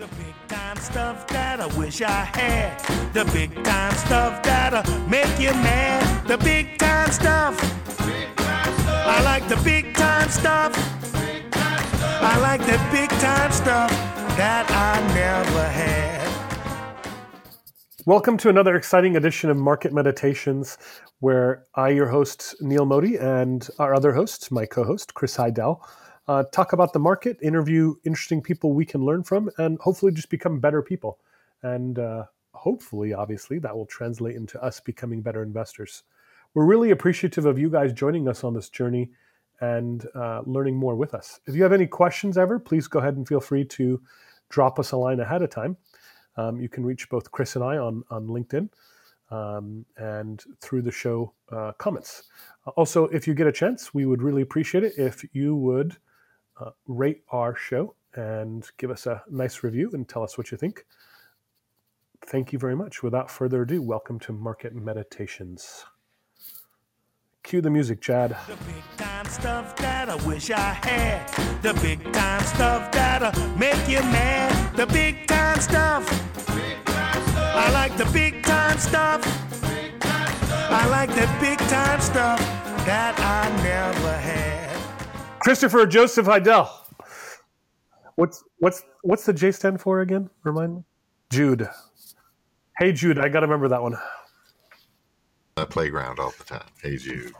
The big time stuff that I wish I had. The big time stuff that'll make you mad. The big time stuff. I like the big time stuff. I like the big time stuff that I never had. Welcome to another exciting edition of Market Meditations, where I, your host, Neal Mody, and our other host, my co host, Chris Haydel, uh, talk about the market, interview interesting people we can learn from, and hopefully just become better people. And uh, hopefully, obviously, that will translate into us becoming better investors. We're really appreciative of you guys joining us on this journey and uh, learning more with us. If you have any questions ever, please go ahead and feel free to drop us a line ahead of time. Um, you can reach both Chris and I on, on LinkedIn um, and through the show uh, comments. Also, if you get a chance, we would really appreciate it if you would uh, rate our show and give us a nice review and tell us what you think. Thank you very much. Without further ado, welcome to Market Meditations. Cue the music, Chad. The big time stuff that I wish I had. The big time stuff that'll make you mad. The big time stuff. I like the big time stuff. I like the big time stuff that I never had. Christopher Joseph Haydel. What's what's what's the J stand for again? Remind me. Jude. Hey Jude, I got to remember that one. playground all the time. Hey Jude.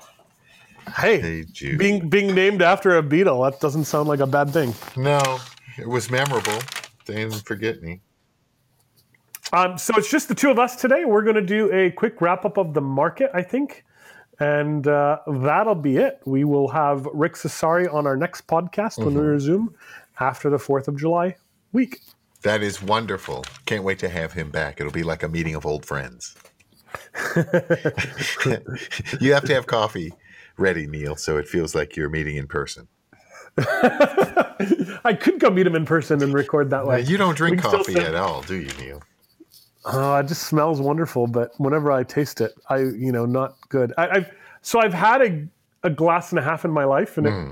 Hey, Hey Jude. being being named after a beetle, that doesn't sound like a bad thing. no, it was memorable. They didn't forget me. Um, so it's just the two of us today. We're going to do a quick wrap up of the market, I think, and uh, that'll be it. We will have Rick Cesari on our next podcast when we resume after the Fourth of July week. That is wonderful. Can't wait to have him back. It'll be like a meeting of old friends. you have to have coffee ready, Neal, so it feels like you're meeting in person. I could go meet him in person and record that Uh, way. you don't drink We can still coffee at all, do you, Neal? Oh, it just smells wonderful, but whenever I taste it, I you know not good. I, I've so I've had a, a glass and a half in my life, and Hmm.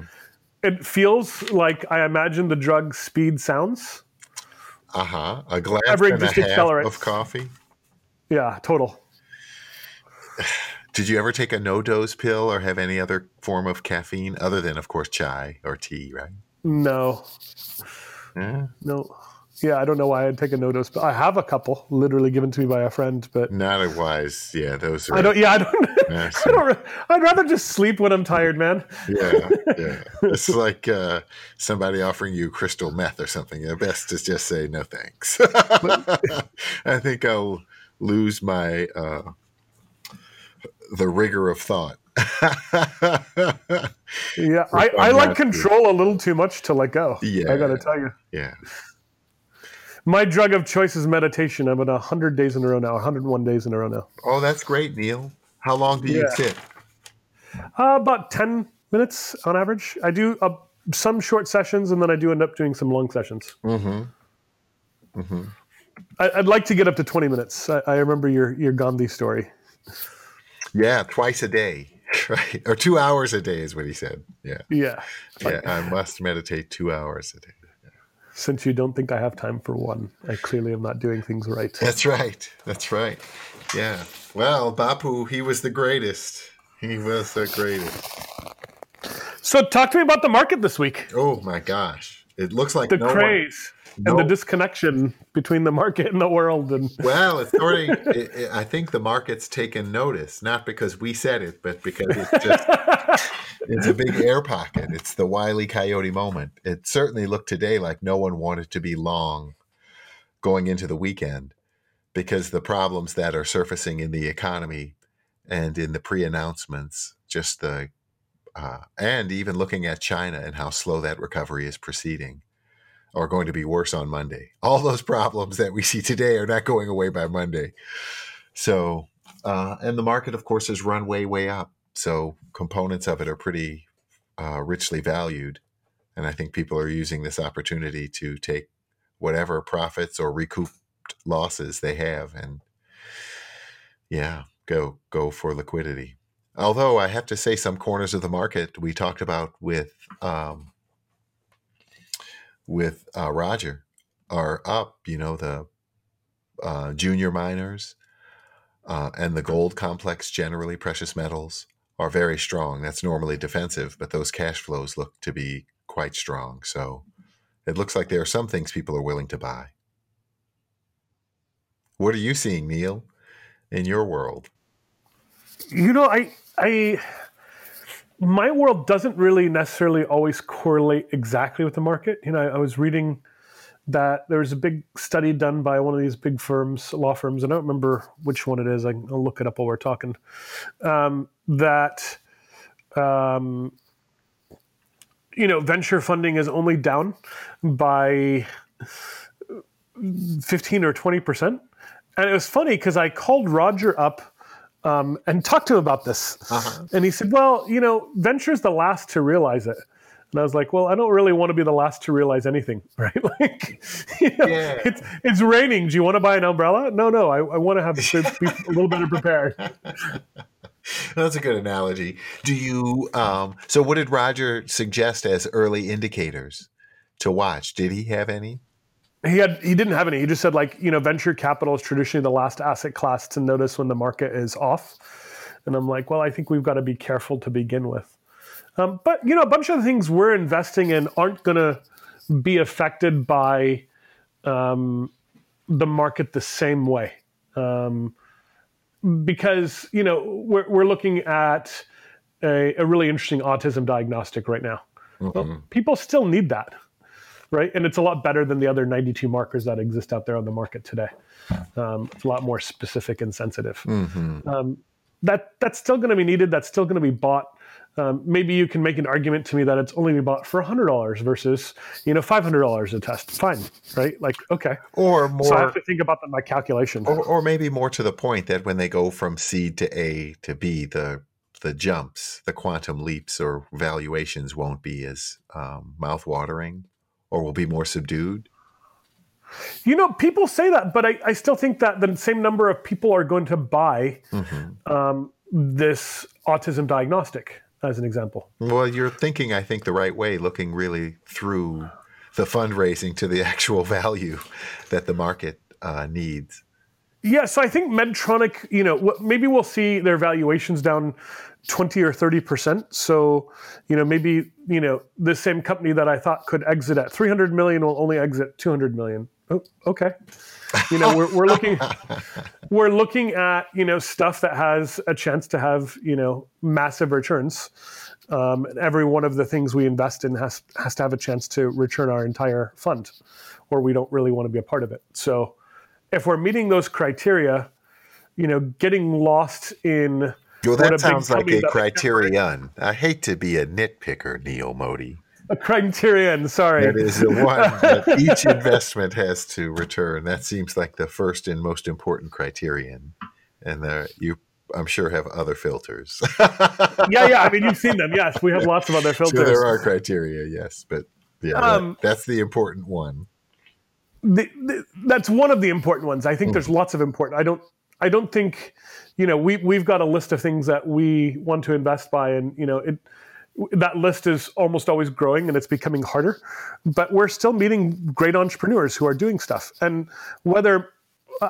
it it feels like I imagine the drug speed sounds. Uh huh. A glass Everything and a half of coffee. Yeah, total. Did you ever take a NoDoz pill or have any other form of caffeine other than, of course, chai or tea, right? No, Yeah. no. Yeah, I don't know why I'd take a NoDoz, but I have a couple literally given to me by a friend. But Not a wise. Yeah, those are. I don't. Yeah, I don't. I don't. I'd rather just sleep when I'm tired, man. yeah, yeah. It's like uh, somebody offering you crystal meth or something. The best is just say no thanks. I think I'll lose my uh, the rigor of thought. Yeah, I, I like control a little too much to let go. Yeah. I got to tell you. yeah. My drug of choice is meditation. I'm at 100 days in a row now, 101 days in a row now. Oh, that's great, Neal. How long do you Yeah. sit? Uh, about 10 minutes on average. I do uh, some short sessions and then I do end up doing some long sessions. Mm-hmm. I, I'd like to get up to 20 minutes. I, I remember your, your Gandhi story. Yeah, twice a day, right? Or two hours a day is what he said. Yeah, Yeah. yeah. I must meditate two hours a day. Since you don't think I have time for one, I clearly am not doing things right. That's right. That's right. Yeah. Well, Bapu, he was the greatest. He was the greatest. So, talk to me about the market this week. Oh my gosh! It looks like The no one- craze no- and the disconnection between the market and the world. And Well, it's starting. it, it, I think the market's taken notice, not because we said it, but because it's just it's a big air pocket. It's the wily coyote moment. It certainly looked today like no one wanted to be long going into the weekend because the problems that are surfacing in the economy and in the pre-announcements, just the uh, and even looking at China and how slow that recovery is proceeding, are going to be worse on Monday. All those problems that we see today are not going away by Monday. So, uh, and the market, of course, has run way, way up. So components of it are pretty uh, richly valued. And I think people are using this opportunity to take whatever profits or recouped losses they have and yeah, go go for liquidity. Although I have to say, some corners of the market we talked about with um, with uh, Roger are up. You know, the uh, junior miners uh, and the gold complex generally, precious metals are very strong. That's normally defensive, but those cash flows look to be quite strong. So it looks like there are some things people are willing to buy. What are you seeing, Neal, in your world? You know, I, I, my world doesn't really necessarily always correlate exactly with the market. You know, I, I was reading that there was a big study done by one of these big firms, law firms. I don't remember which one it is. I, will look it up while we're talking. Um, that, um, you know, venture funding is only down by 15 or 20 percent and it was funny because I called Roger up um, and talked to him about this. Uh-huh. And he said, Well, you know, venture's the last to realize it. And I was like, well, I don't really want to be the last to realize anything, right? like, you know, yeah. it's, it's raining. Do you want to buy an umbrella? No, no. I, I want to have be a little better prepared. That's a good analogy. Do you? Um, so, what did Roger suggest as early indicators to watch? Did he have any? he had he didn't have any. He just said like you know venture capital is traditionally the last asset class to notice when the market is off, and I'm like, well, I think we've got to be careful to begin with. Um, but you know, a bunch of the things we're investing in aren't going to be affected by um, the market the same way, um, because you know we're we're looking at a, a really interesting autism diagnostic right now. Mm-hmm. Well, people still need that right? And it's a lot better than the other 92 markers that exist out there on the market today. Um, it's a lot more specific and sensitive. Mm-hmm. Um, that that's still going to be needed. That's still going to be bought. Um, maybe you can make an argument to me that it's only be bought for hundred dollars versus you know five hundred dollars a test. Fine, right? Like okay, or more. So I have to think about that, my calculation, or, or maybe more to the point that when they go from seed to A to B, the the jumps, the quantum leaps or valuations won't be as um, mouth-watering or will be more subdued? You know, people say that, but I, I still think that the same number of people are going to buy mm-hmm. um, this autism diagnostic, as an example. Well, you're thinking, I think, the right way, looking really through the fundraising to the actual value that the market uh, needs. Yeah, so I think Medtronic, you know, maybe we'll see their valuations down 20 or 30%. So, you know, maybe, you know, the same company that I thought could exit at 300 million will only exit 200 million. Oh, okay. You know, we're, we're looking, we're looking at, you know, stuff that has a chance to have, you know, massive returns. Um, every one of the things we invest in has, has to have a chance to return our entire fund or we don't really want to be a part of it. So if we're meeting those criteria, you know, getting lost in, well, that sounds like a criterion. I hate to be a nitpicker, Neal Mody. A criterion, sorry. That is the one that each investment has to return. That seems like the first and most important criterion. And there, you, I'm sure, have other filters. yeah, yeah. I mean, you've seen them. Yes, we have lots of other filters. So there are criteria, yes, but yeah, um, that, that's the important one. The, the, that's one of the important ones. I think mm. there's lots of important. I don't. I don't think you know, we we've got a list of things that we want to invest by, and you know, it that list is almost always growing and it's becoming harder. But we're still meeting great entrepreneurs who are doing stuff, and whether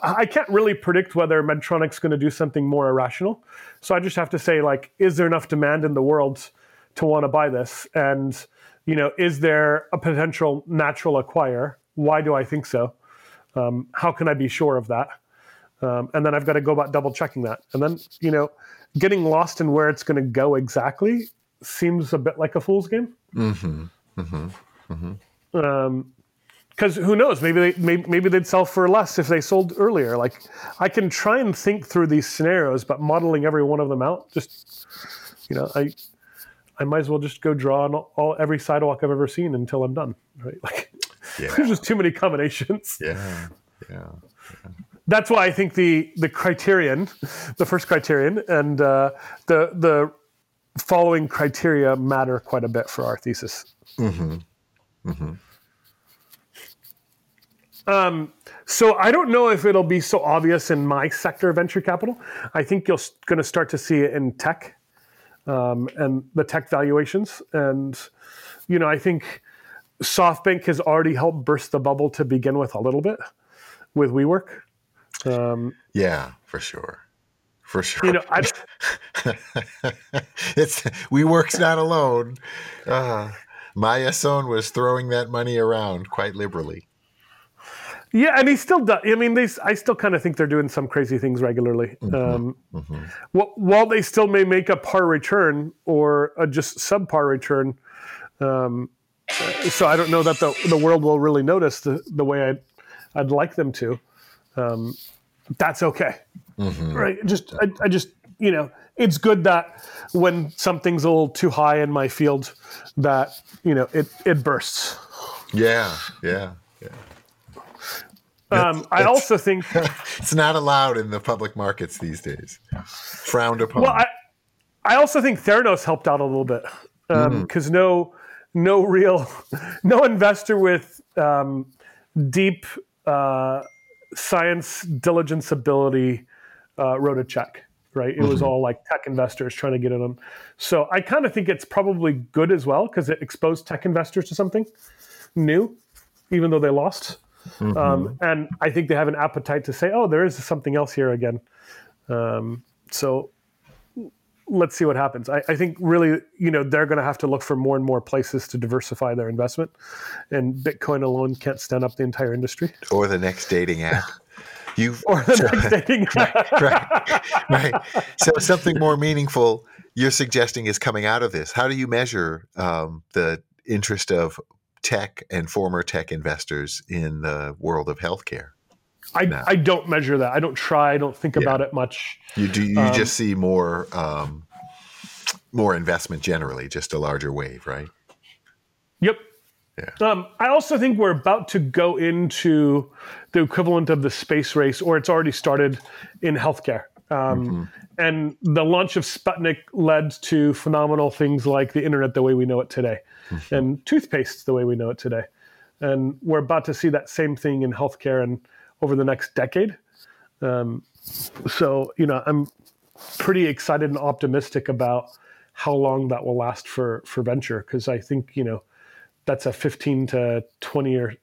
I can't really predict whether Medtronic's going to do something more irrational. So I just have to say, like, is there enough demand in the world to want to buy this? And you know, is there a potential natural acquire? Why do I think so? Um, how can I be sure of that? Um, and then I've got to go about double checking that. And then, you know, getting lost in where it's going to go exactly seems a bit like a fool's game. Mm-hmm. Mm-hmm. Mm-hmm. Um, because who knows? Maybe they maybe, maybe they'd sell for less if they sold earlier. Like I can try and think through these scenarios, but modeling every one of them out, just you know, I I might as well just go draw on all every sidewalk I've ever seen until I'm done. Right? Like yeah. there's just too many combinations. Yeah. Yeah. yeah that's why I think the the criterion, the first criterion, and uh, the the following criteria matter quite a bit for our thesis. Mm-hmm. Mm-hmm. Um, so I don't know if it'll be so obvious in my sector of venture capital. I think you're going to start to see it in tech um, and the tech valuations, and you know I think SoftBank has already helped burst the bubble to begin with a little bit with WeWork. Um, yeah, for sure. For sure. You know, I, it's WeWork's not alone. Uh, Masa Son was throwing that money around quite liberally. Yeah, and he still does. I mean, they. I still kind of think they're doing some crazy things regularly. Mm-hmm. Um, While they still may make a par return or a just subpar return, um, so I don't know that the the world will really notice the the way I'd I'd like them to. Um, that's okay, right? Just I, I just you know it's good that when something's a little too high in my field, that you know it it bursts. Yeah, yeah, yeah. Um, I also think It's not allowed in the public markets these days. Frowned upon. Well, I, I also think Theranos helped out a little bit because no, no real, no investor with um, deep uh, science diligence ability uh, wrote a check. Right, it was all like tech investors trying to get in them. So I kind of think it's probably good as well because it exposed tech investors to something new, even though they lost. Um, and I think they have an appetite to say, "Oh, there is something else here again." Um, so let's see what happens. I, I think really, you know, they're going to have to look for more and more places to diversify their investment, and Bitcoin alone can't stand up the entire industry. or the next dating app. You Or the next dating. right, right. So something more meaningful you're suggesting is coming out of this. How do you measure um, the interest of tech and former tech investors in the world of healthcare? I, I don't measure that. I don't try. I don't think about it much. You do you Um, just see more um, more investment generally, just a larger wave, right? Yep. Yeah. Um, I also think we're about to go into the equivalent of the space race, or it's already started in healthcare. Um, And the launch of Sputnik led to phenomenal things like the internet the way we know it today, and toothpaste the way we know it today. And we're about to see that same thing in healthcare and over the next decade. Um, so, you know, I'm pretty excited and optimistic about how long that will last for for venture because I think you know that's a 15 to 20 year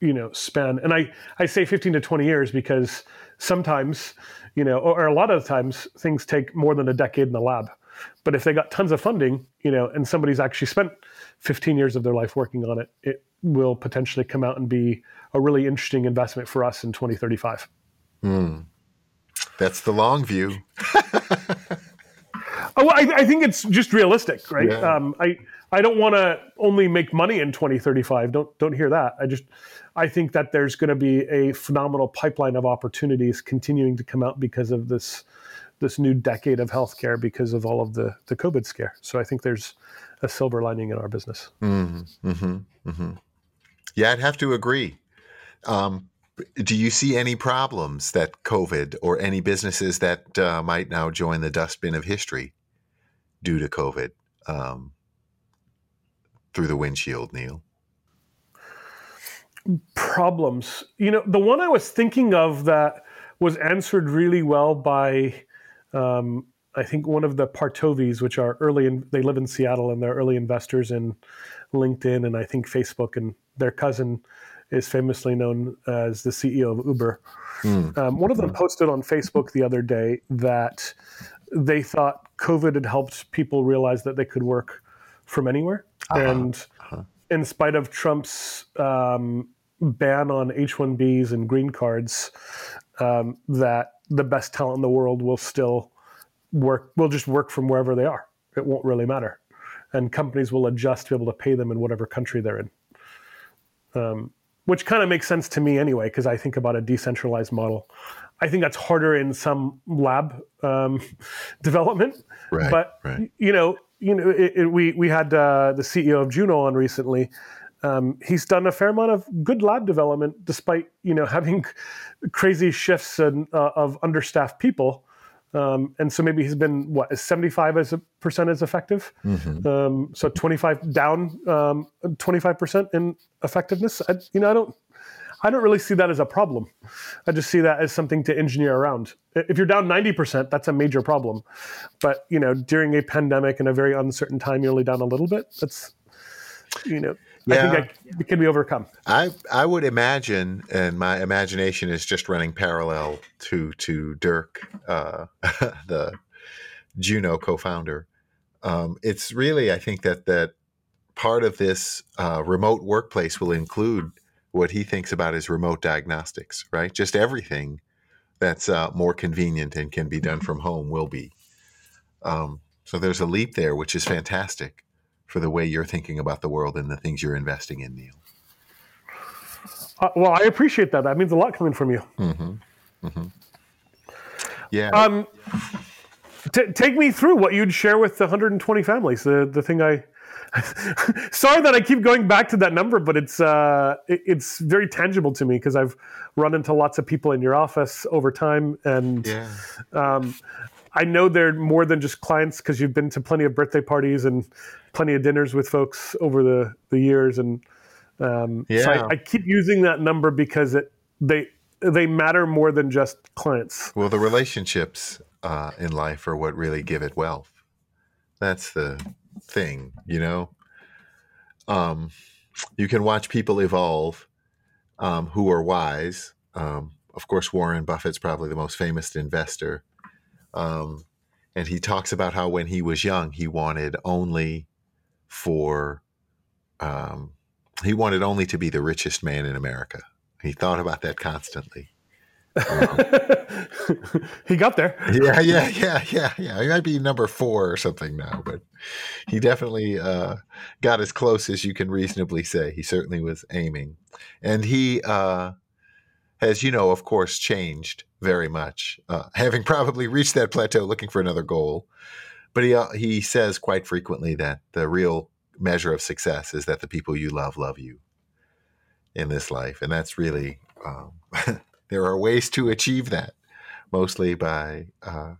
you know span and i i say 15 to 20 years because sometimes you know or, or a lot of times things take more than a decade in the lab but if they got tons of funding you know and somebody's actually spent 15 years of their life working on it it will potentially come out and be a really interesting investment for us in 2035 hmm. That's the long view. Oh, I, I think it's just realistic, right? Yeah. Um, I I don't want to only make money in 2035. Don't don't hear that. I just I think that there's going to be a phenomenal pipeline of opportunities continuing to come out because of this this new decade of healthcare because of all of the the COVID scare. So I think there's a silver lining in our business. Mm-hmm. Mm-hmm. Mm-hmm. Yeah, I'd have to agree. Um, do you see any problems that COVID or any businesses that uh, might now join the dustbin of history due to COVID um, through the windshield, Neal? problems. You know, the one I was thinking of that was answered really well by, um, I think one of the Partovis, which are early, in, they live in Seattle and they're early investors in LinkedIn and I think Facebook, and their cousin is famously known as the CEO of Uber. Um, one of them posted on Facebook the other day that they thought COVID had helped people realize that they could work from anywhere. And in spite of Trump's um, ban on H 1Bs and green cards, um, that the best talent in the world will still work, will just work from wherever they are. It won't really matter. And companies will adjust to be able to pay them in whatever country they're in. Um, which kind of makes sense to me anyway, because I think about a decentralized model. I think that's harder in some lab um, development, Right, but right. you know, you know, it, it, we we had uh, the CEO of Juno on recently. Um, he's done a fair amount of good lab development, despite you know having crazy shifts and uh, of understaffed people. Um, and so maybe he's been what is 75 as a percent as effective? Um, so 25 down um, 25% in effectiveness? I, you know i don't i don't really see that as a problem. I just see that as something to engineer around. If you're down 90% that's a major problem. But you know during a pandemic and a very uncertain time you're only down a little bit. That's you know I think I, it can be overcome. I I would imagine, and my imagination is just running parallel to to Dirk, uh, the Juno co-founder. Um, it's really, I think that that part of this uh, remote workplace will include what he thinks about as remote diagnostics, right? Just everything that's uh, more convenient and can be done from home will be. Um, so there's a leap there, which is fantastic for the way you're thinking about the world and the things you're investing in, Neal. Uh, well, I appreciate that. That means a lot coming from you. Mm-hmm. Mm-hmm. Yeah. Um, t- take me through what you'd share with the 120 families. The the thing I. Sorry that I keep going back to that number, but it's uh, it, it's very tangible to me because I've run into lots of people in your office over time, and yeah. um, I know they're more than just clients because you've been to plenty of birthday parties and plenty of dinners with folks over the, the years. And um, yeah. so I, I, keep using that number because it they they matter more than just clients. Well, the relationships uh, in life are what really give it wealth. That's the thing, you know. Um, you can watch people evolve um, who are wise. Um, of course, Warren Buffett's probably the most famous investor um, and he talks about how when he was young, he wanted only for, um, he wanted only to be the richest man in America. He thought about that constantly. Um, he got there. Yeah, yeah, yeah, yeah, yeah. He might be number four or something now, but he definitely uh, got as close as you can reasonably say. He certainly was aiming, and he uh, has, you know, of course, changed very much, uh, having probably reached that plateau, looking for another goal. But he uh, he says quite frequently that the real measure of success is that the people you love love you in this life, and that's really um, there are ways to achieve that, mostly by uh,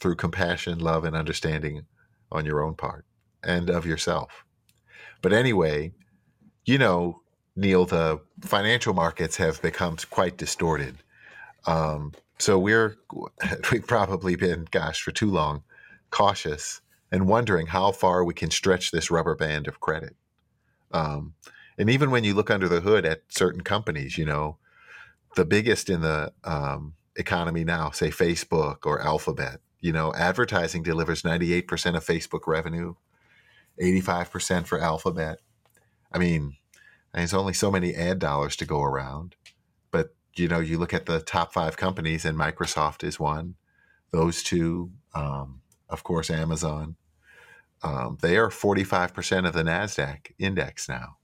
through compassion, love, and understanding on your own part and of yourself. But anyway, you know, Neal, the financial markets have become quite distorted. Um, so we're we've probably been, gosh, for too long, cautious and wondering how far we can stretch this rubber band of credit. Um, and even when you look under the hood at certain companies, you know, the biggest in the um, economy now, say Facebook or Alphabet, you know, advertising delivers 98% of Facebook revenue, 85% for Alphabet. I mean, there's only so many ad dollars to go around. You know, you look at the top five companies, and Microsoft is one. Those two, um, of course, Amazon. Um, they are 45% of the Nasdaq index now.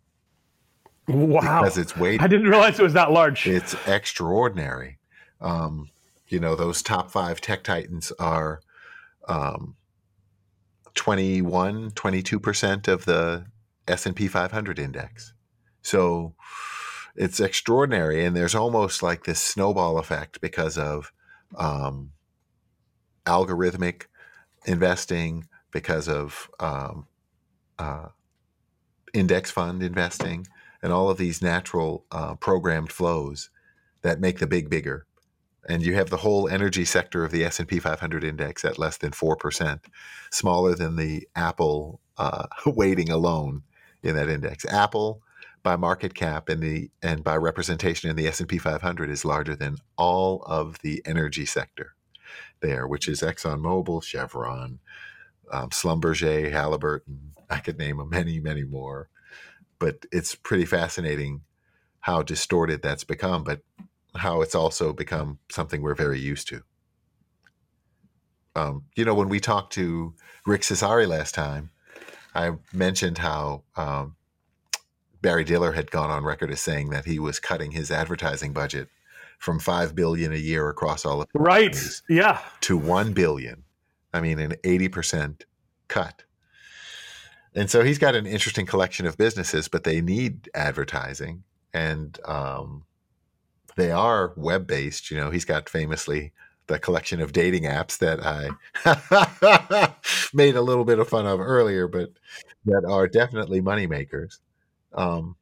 Wow! Because it's weight. I didn't realize it was that large. It's extraordinary. Um, you know, those top five tech titans are um, 21, 22% of the S&P 500 index. So it's extraordinary. And there's almost like this snowball effect because of um, algorithmic investing, because of um, uh, index fund investing, and all of these natural uh, programmed flows that make the big bigger. And you have the whole energy sector of the S&P 500 index at less than 4%, smaller than the Apple uh, weighting alone in that index. Apple by market cap and the and by representation in the S&P 500 is larger than all of the energy sector there, which is ExxonMobil, Chevron, um, Schlumberger, Halliburton. I could name many, many more. But it's pretty fascinating how distorted that's become, but how it's also become something we're very used to. Um, you know, when we talked to Rick Cesari last time, I mentioned how um, Barry Diller had gone on record as saying that he was cutting his advertising budget from five billion a year across all of right, yeah, to one billion. I mean, an eighty percent cut. And so he's got an interesting collection of businesses, but they need advertising, and um, they are web based. You know, he's got famously the collection of dating apps that I made a little bit of fun of earlier, but that are definitely moneymakers. Um,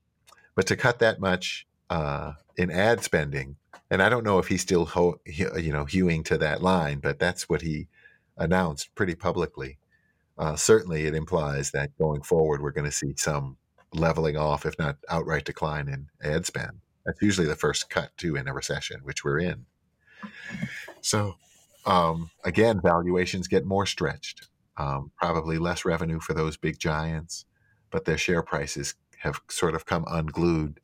but to cut that much uh, in ad spending, and I don't know if he's still ho- you know hewing to that line, but that's what he announced pretty publicly. Uh, certainly, it implies that going forward, we're going to see some leveling off, if not outright decline in ad spend. That's usually the first cut too in a recession, which we're in. So um, again, valuations get more stretched. Um, probably less revenue for those big giants, but their share prices have sort of come unglued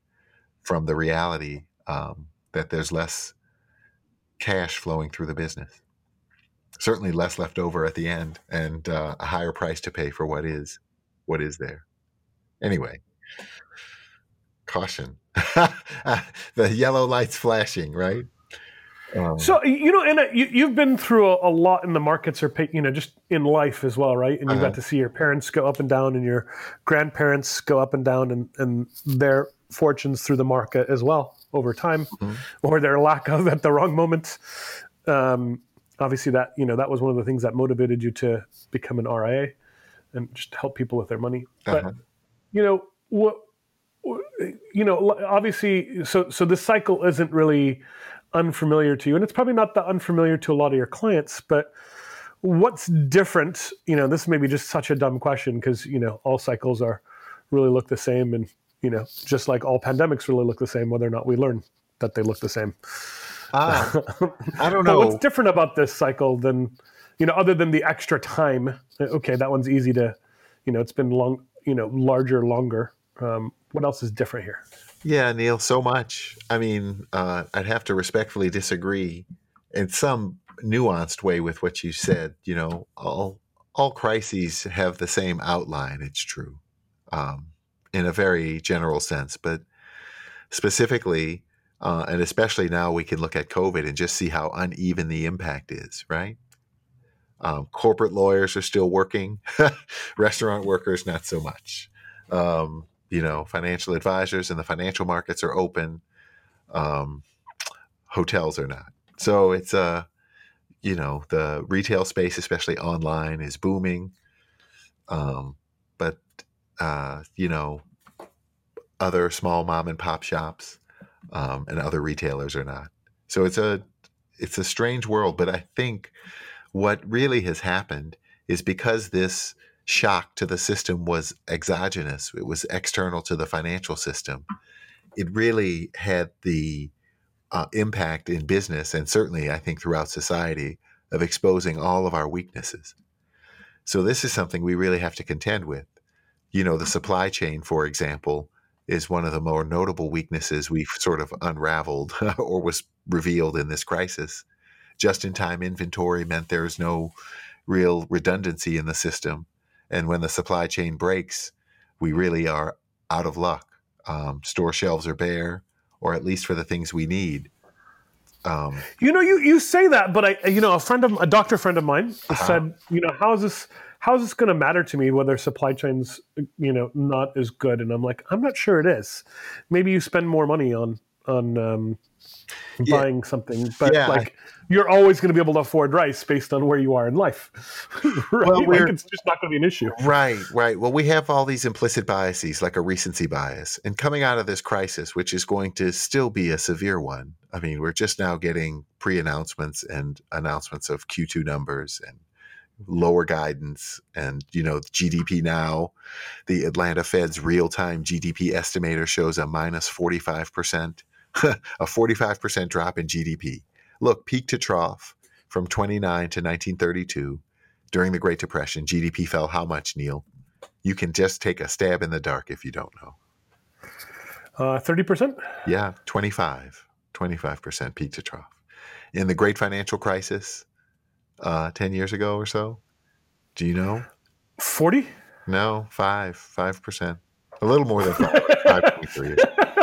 from the reality um, that there's less cash flowing through the business. Certainly less left over at the end, and uh, a higher price to pay for what is what is there. Anyway, caution. the yellow lights flashing, right? Um, so you know, and uh, you, have been through a, a, lot in the markets, or you know, just in life as well, right? And you uh-huh. got to see your parents go up and down, and your grandparents go up and down, and, and their fortunes through the market as well over time, mm-hmm. or their lack of at the wrong moment. Um, obviously, that you know that was one of the things that motivated you to become an RIA and just help people with their money. Uh-huh. But you know what? You know, obviously, so so this cycle isn't really unfamiliar to you, and it's probably not that unfamiliar to a lot of your clients, but what's different? You know, this may be just such a dumb question because, you know, all cycles are really look the same and, you know, just like all pandemics really look the same, whether or not we learn that they look the same. Ah, I don't know. what's different about this cycle than, you know, other than the extra time? Okay, that one's easy to, you know, it's been long, you know, larger, longer. Um, what else is different here? Yeah, Neal, so much. I mean, uh, I'd have to respectfully disagree in some nuanced way with what you said. You know, all all crises have the same outline. It's true, um, in a very general sense, but specifically, uh, and especially now, we can look at COVID and just see how uneven the impact is. Right. Um, corporate lawyers are still working, restaurant workers not so much. Um, you know, financial advisors and the financial markets are open. Um, hotels are not. So it's a, uh, you know, the retail space, especially online, is booming. Um, but uh, you know, other small mom and pop shops um, and other retailers are not. So it's a it's a strange world. But I think what really has happened is because this shock to the system was exogenous, it was external to the financial system. It really had the uh, impact in business and certainly, I think, throughout society of exposing all of our weaknesses. So, this is something we really have to contend with. You know, the supply chain, for example, is one of the more notable weaknesses we've sort of unraveled or was revealed in this crisis. Just in time inventory meant there's no real redundancy in the system. And when the supply chain breaks, we really are out of luck. Um, store shelves are bare, or at least for the things we need. Um, you know, you, you say that, but I, you know, a friend of a doctor friend of mine uh-huh. said, you know, how is this, how is this going to matter to me whether supply chains, you know, not as good? And I'm like, I'm not sure it is. Maybe you spend more money on on um, buying something, but yeah. like you're always going to be able to afford rice based on where you are in life. right? Well, like it's just not going to be an issue. Right, right. Well, we have all these implicit biases, like a recency bias, and coming out of this crisis, which is going to still be a severe one. I mean, we're just now getting pre-announcements and announcements of Q2 numbers and lower guidance and you know gdp now the atlanta fed's real-time gdp estimator shows a minus 45% a 45% drop in GDP. Look, peak to trough from 29 to 1932 during the Great Depression, GDP fell how much, Neal? You can just take a stab in the dark if you don't know. Uh, 30%? Yeah, 25. 25% peak to trough. In the great financial crisis uh, 10 years ago or so, do you know? 40? No, 5. 5%. A little more than 5. 5.3.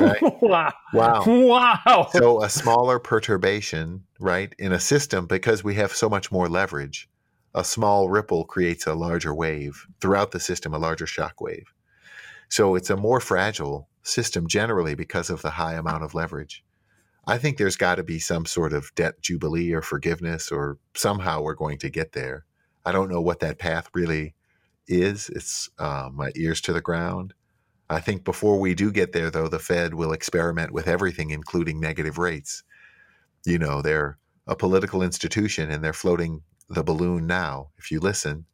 Right? wow. Wow. Wow. So a smaller perturbation, right, in a system because we have so much more leverage, a small ripple creates a larger wave throughout the system, a larger shock wave. So it's a more fragile system generally because of the high amount of leverage. I think there's got to be some sort of debt jubilee or forgiveness, or somehow we're going to get there. I don't know what that path really is. It's uh, my ears to the ground. I think before we do get there, though, the Fed will experiment with everything, including negative rates. You know, they're a political institution and they're floating the balloon now. If you listen,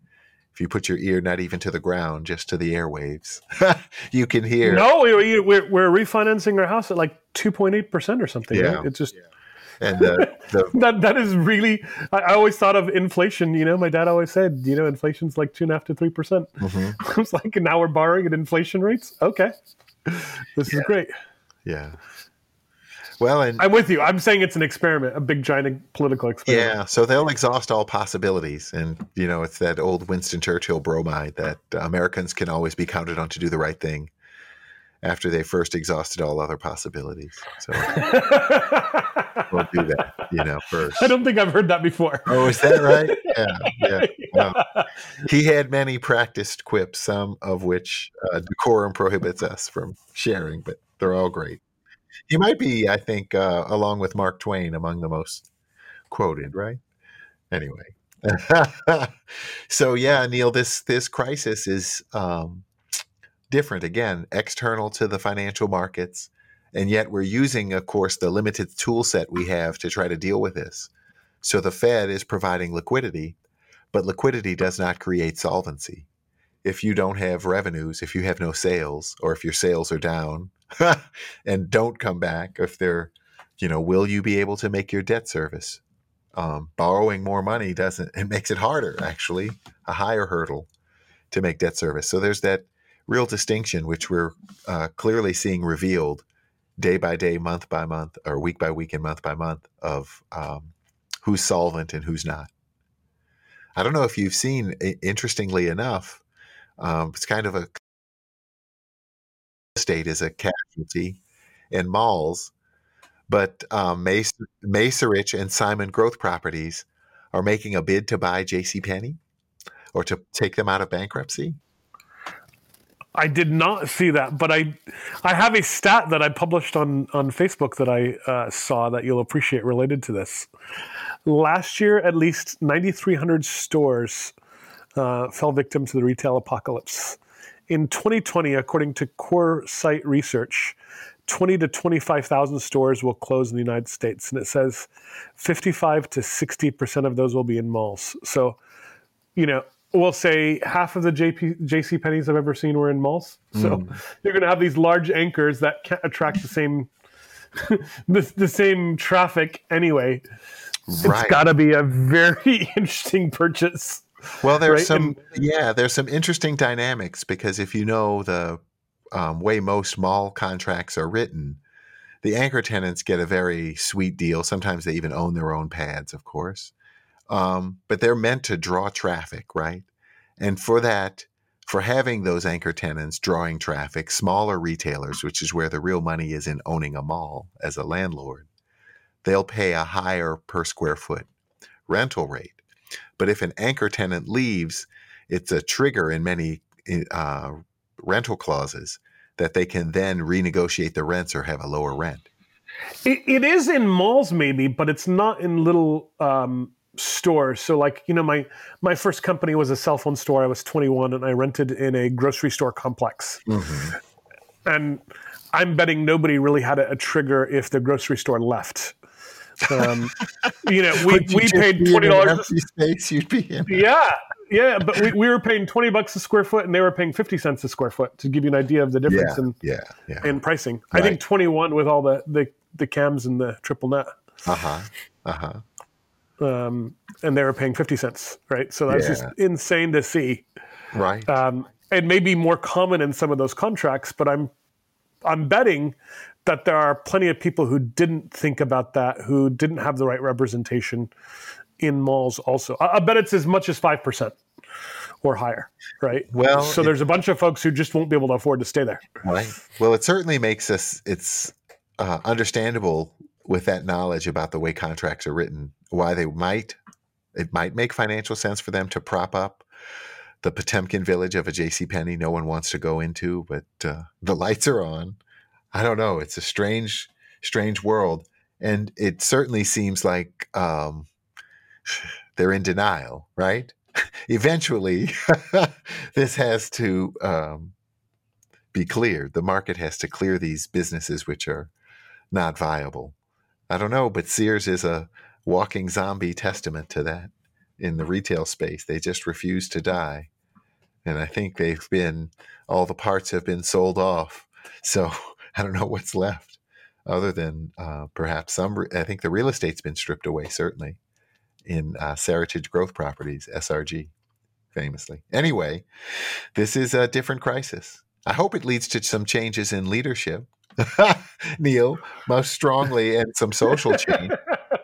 If you put your ear not even to the ground, just to the airwaves, you can hear. No, we, we're, we're refinancing our house at like 2.8% or something. Yeah. Right? It's just. And the, the that that is really. I, I always thought of inflation. You know, my dad always said, you know, inflation's like two and a half to three percent. Mhm. I was like, now we're borrowing at inflation rates. Okay, this is great. yeah. Well, and I'm with you. I'm saying it's an experiment, a big giant political experiment. Yeah, so they'll exhaust all possibilities, and you know it's that old Winston Churchill bromide that uh, Americans can always be counted on to do the right thing after they first exhausted all other possibilities. So we'll do that, you know, first. I don't think I've heard that before. Oh, is that right? Yeah, yeah. Well, he had many practiced quips, some of which uh, decorum prohibits us from sharing, but they're all great. He might be, I think, uh, along with Mark Twain, among the most quoted, right? Anyway, so yeah, Neal, this this crisis is um, different again, external to the financial markets, and yet we're using, of course, the limited tool set we have to try to deal with this. So the Fed is providing liquidity, but liquidity does not create solvency. If you don't have revenues, if you have no sales, or if your sales are down and don't come back, if they're, you know, will you be able to make your debt service? Um, borrowing more money doesn't, it makes it harder, actually, a higher hurdle to make debt service. So there's that real distinction, which we're uh, clearly seeing revealed day by day, month by month, or week by week and month by month of um, who's solvent and who's not. I don't know if you've seen, interestingly enough, um, it's kind of a state is a casualty in malls, but um, Mace, Macerich and Simon Growth Properties are making a bid to buy JCPenney or to take them out of bankruptcy. I did not see that, but I, I have a stat that I published on on Facebook that I uh, saw that you'll appreciate related to this. Last year, at least 9,300 stores uh, fell victim to the retail apocalypse. In 2020, according to Coresight Research, 20 to 25,000 stores will close in the United States, and it says 55 to 60 percent of those will be in malls. So, you know, we'll say half of the JP, JC Penney's I've ever seen were in malls. So you're going to have these large anchors that can't attract the same the, the same traffic anyway. Right. It's got to be a very interesting purchase. Well, there's right? some yeah, there's some interesting dynamics because if you know the um, way most mall contracts are written, the anchor tenants get a very sweet deal. Sometimes they even own their own pads, of course, um, but they're meant to draw traffic, right? And for that, for having those anchor tenants drawing traffic, smaller retailers, which is where the real money is in owning a mall as a landlord, they'll pay a higher per square foot rental rate. But if an anchor tenant leaves, it's a trigger in many uh, rental clauses that they can then renegotiate the rents or have a lower rent. It, it is in malls, maybe, but it's not in little um, stores. So, like you know, my my first company was a cell phone store. I was 21, and I rented in a grocery store complex. And I'm betting nobody really had a, a trigger if the grocery store left. Um, you know, we, you we paid twenty dollars. space you'd be in. Yeah, yeah, but we, we were paying twenty bucks a square foot, and they were paying fifty cents a square foot to give you an idea of the Yeah, difference in, yeah, yeah. in pricing. I think twenty one with all the, the the cams and the triple net. Uh huh. Uh huh. Um, and they were paying 50 cents, right? So that's just insane to see. Right. Um, it may be more common in some of those contracts, but I'm I'm betting that there are plenty of people who didn't think about that, who didn't have the right representation in malls. Also, I, I bet it's as much as five percent or higher, right? Well, so it- there's a bunch of folks who just won't be able to afford to stay there. Right. Well, it certainly makes us. It's uh, understandable with that knowledge about the way contracts are written, why they might. It might make financial sense for them to prop up the Potemkin village of a J.C. Penney no one wants to go into, but uh, the lights are on. I don't know. It's a strange, strange world, and it certainly seems like um, they're in denial. Right. Eventually, this has to um, be cleared. The market has to clear these businesses which are not viable. I don't know, but Sears is a walking zombie testament to that in the retail space. They just refuse to die. and I think they've been all the parts have been sold off. So I don't know what's left other than uh, perhaps some. I think the real estate's been stripped away, certainly in uh, Seritage Growth Properties, SRG, famously. Anyway, this is a different crisis. I hope it leads to some changes in leadership, Neal, most strongly, and some social change.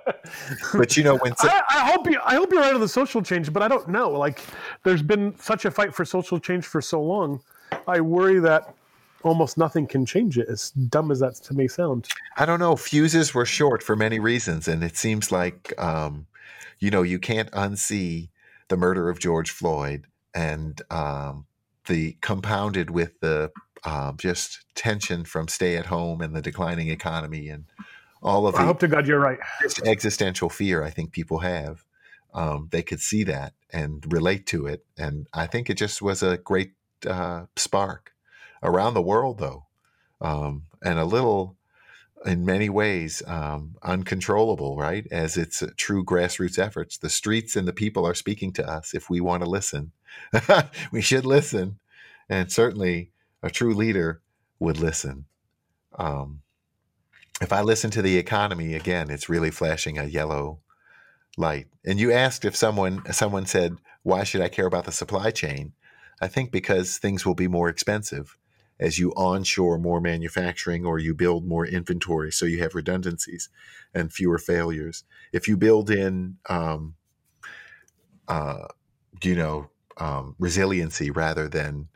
but you know when so- I, I, hope you I hope you're right on the social change, but I don't know. Like there's been such a fight for social change for so long. I worry that almost nothing can change it. As dumb as that to me sound. I don't know. Fuses were short for many reasons, and it seems like um, you know you can't unsee the murder of George Floyd and um, the compounded with the um, just tension from stay at home and the declining economy and all of. I hope to God you're right. Existential fear, I think people have. Um, they could see that and relate to it, and I think it just was a great uh, spark around the world, though, um, and a little, in many ways, um, uncontrollable. Right, as it's true grassroots efforts. The streets and the people are speaking to us. If we want to listen, we should listen, and certainly a true leader would listen. Um, if I listen to the economy again, it's really flashing a yellow light. And you asked if someone someone said, "Why should I care about the supply chain?" I think because things will be more expensive as you onshore more manufacturing or you build more inventory, so you have redundancies and fewer failures. If you build in, um, uh, you know, um, resiliency rather than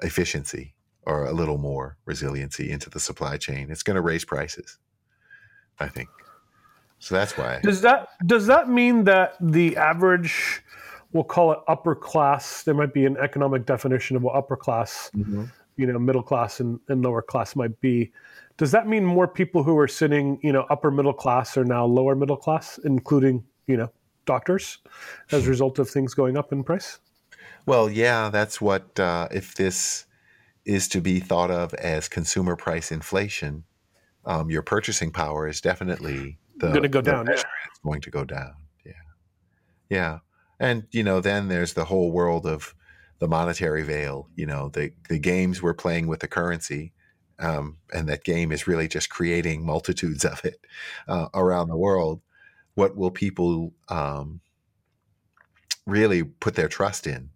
efficiency, or a little more resiliency into the supply chain, it's going to raise prices. I think. So that's why. Does that does that mean that the average, we'll call it upper class, there might be an economic definition of what upper class, mm-hmm. you know, middle class and, and lower class might be. Does that mean more people who are sitting, you know, upper middle class are now lower middle class, including, you know, doctors, as a result of things going up in price? Well, yeah, that's what uh, if this is to be thought of as consumer price inflation, um, your purchasing power is definitely going to go down. Yeah. It's going to go down. Yeah, yeah, and you know, then there's the whole world of the monetary veil. You know, the the games we're playing with the currency, um, and that game is really just creating multitudes of it uh, around the world. What will people um, really put their trust in?